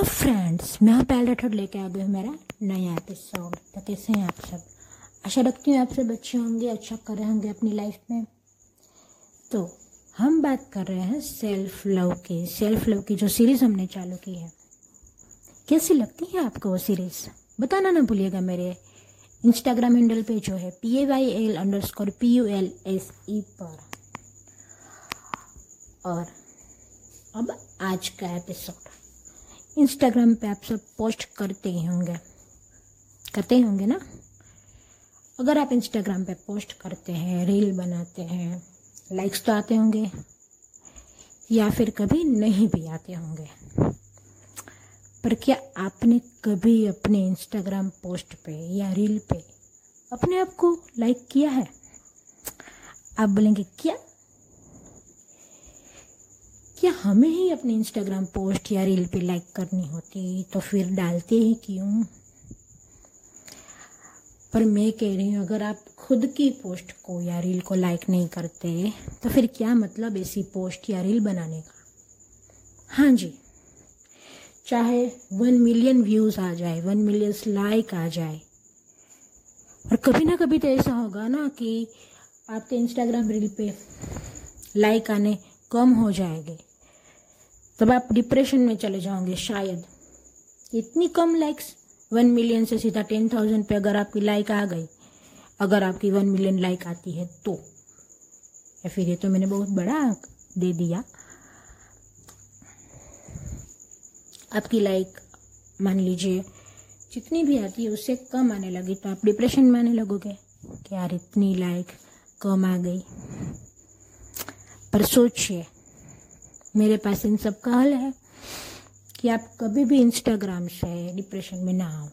Hello friends मैं हूँ पहले ठोड लेके आ गई हूँ मेरा नया एपिसोड तो कैसे हैं आप सब? आशा रखती हूँ आप सब अच्छे होंगे अच्छा कर रहे होंगे अपनी लाइफ में। तो हम बात कर रहे हैं सेल्फ लव की। सेल्फ लव की जो सीरीज़ हमने चालू की है। कैसी लगती है आपको वो सीरीज़ बताना ना भूलिएगा मेरे इंस्टाग्राम हैंडल पे जो है P A Y L underscore P U L S E पर। और अब आज का एपिसोड इंस्टाग्राम पे आप सब पोस्ट करते ही होंगे। करते ही होंगे ना? अगर आप इंस्टाग्राम पे पोस्ट करते हैं रील बनाते हैं लाइक्स तो आते होंगे, या फिर कभी नहीं भी आते होंगे। पर क्या आपने कभी अपने इंस्टाग्राम पोस्ट पे या रील पे अपने आप को लाइक किया है? आप बोलेंगे, क्या हमें ही अपने इंस्टाग्राम पोस्ट या रील पे लाइक करनी होती तो फिर डालते ही क्यों? पर मैं कह रही हूँ, अगर आप खुद की पोस्ट को या रील को लाइक नहीं करते तो फिर क्या मतलब ऐसी पोस्ट या रील बनाने का? हाँ जी। चाहे वन मिलियन व्यूज़ आ जाए वन मिलियन लाइक आ जाए, और कभी ना कभी तो ऐसा होगा ना कि आपके इंस्टाग्राम रील पे लाइक आने कम हो जाएँगे। तब आप डिप्रेशन में चले जाओगे शायद। इतनी कम लाइक्स वन मिलियन से सीधा टेन थाउज़ेंड पे अगर आपकी लाइक आ गई, अगर आपकी वन मिलियन लाइक आती है तो। या फिर ये तो मैंने बहुत बड़ा दे दिया। आपकी लाइक मान लीजिए, जितनी भी आती है उससे कम आने लगी तो आप डिप्रेशन में आने लगोगे कि यार इतनी लाइक कम आ गई। पर सोचिए मेरे पास इन सब का हल है कि आप कभी भी इंस्टाग्राम से डिप्रेशन में ना आओ।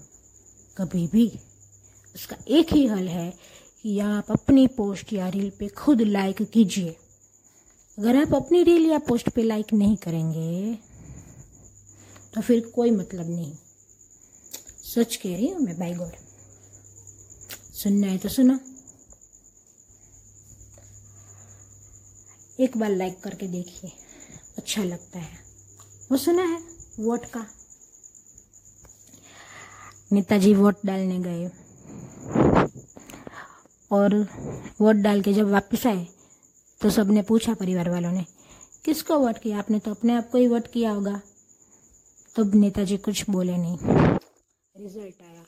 कभी भी। उसका एक ही हल है कि आप अपनी पोस्ट या रील पे खुद लाइक कीजिए। अगर आप अपनी रील या पोस्ट पे लाइक नहीं करेंगे तो फिर कोई मतलब नहीं। सच कह रही हूँ मैं बाई गॉड सुनना है तो सुनो। एक बार लाइक करके देखिए। अच्छा लगता है। वो सुना है, वोट का? नेताजी वोट डालने गए। और वोट डाल के जब वापस आए तो सबने पूछा परिवार वालों ने, किसको वोट किया? आपने तो अपने आप को ही वोट किया होगा। तो नेताजी कुछ बोले नहीं। रिज़ल्ट आया।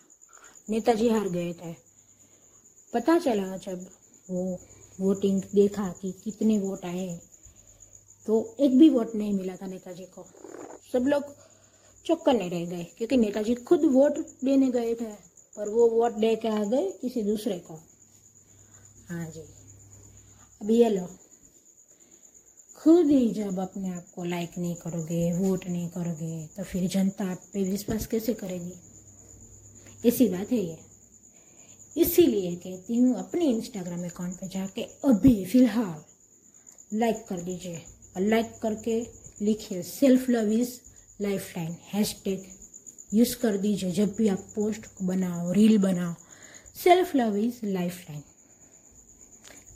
नेताजी हार गए थे। पता चला जब वो वोटिंग देखा कि कितने वोट आए। तो एक भी वोट नहीं मिला था नेताजी को। सब लोग चौक्कर नहीं रह गए, क्योंकि नेताजी खुद वोट देने गए थे, पर वो वोट दे के आ गए किसी दूसरे को। हाँ जी। अब ये लो। खुद ही जब अपने आप को लाइक नहीं करोगे वोट नहीं करोगे तो फिर जनता आप पे विश्वास कैसे करेगी? ऐसी बात है ये। इसीलिए कहती हूँ, अपने इंस्टाग्राम अकाउंट पे जाके अभी फ़िलहाल लाइक कर दीजिए। लाइक करके लिखिए self love is lifeline hashtag use कर दीजिए जब भी आप पोस्ट बनाओ रील बनाओ. Self love is life line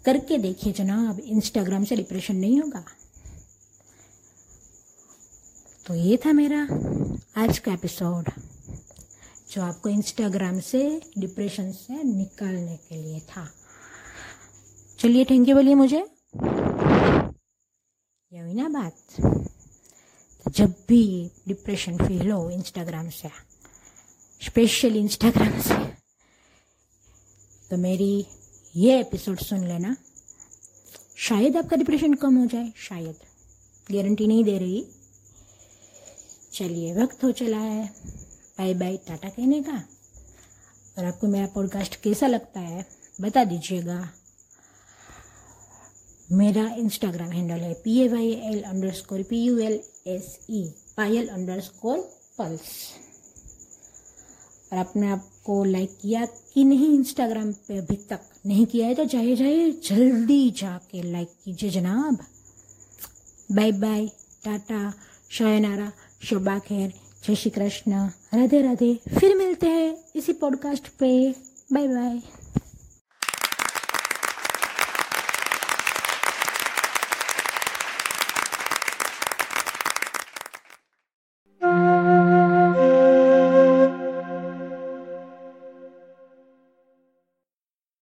करके देखिए जनाब इंस्टाग्राम से डिप्रेशन नहीं होगा। तो ये था मेरा आज का एपिसोड जो आपको इंस्टाग्राम से डिप्रेशन से निकालने के लिए था। चलिए थैंक यू बोलिए मुझे। बात? तो जब भी डिप्रेशन फील हो इंस्टाग्राम से स्पेशल इंस्टाग्राम से तो मेरी ये एपिसोड सुन लेना। शायद आपका डिप्रेशन कम हो जाए, शायद। गारंटी नहीं दे रही। चलिए, वक्त हो चला है। बाय बाय टाटा कहने का। और आपको मेरा पॉडकास्ट कैसा लगता है, बता दीजिएगा। मेरा इंस्टाग्राम हैंडल है P A Y L underscore P U L S E Payal underscore pulse और आपने आपको लाइक किया कि नहीं इंस्टाग्राम पे अभी तक? नहीं किया है तो जाइए जाइए, जल्दी जाके लाइक कीजिए जनाब। बाय बाय टाटा शयनारा शोभा खैर, जय श्री कृष्ण। राधे राधे, फिर मिलते हैं इसी पॉडकास्ट पे। Bye bye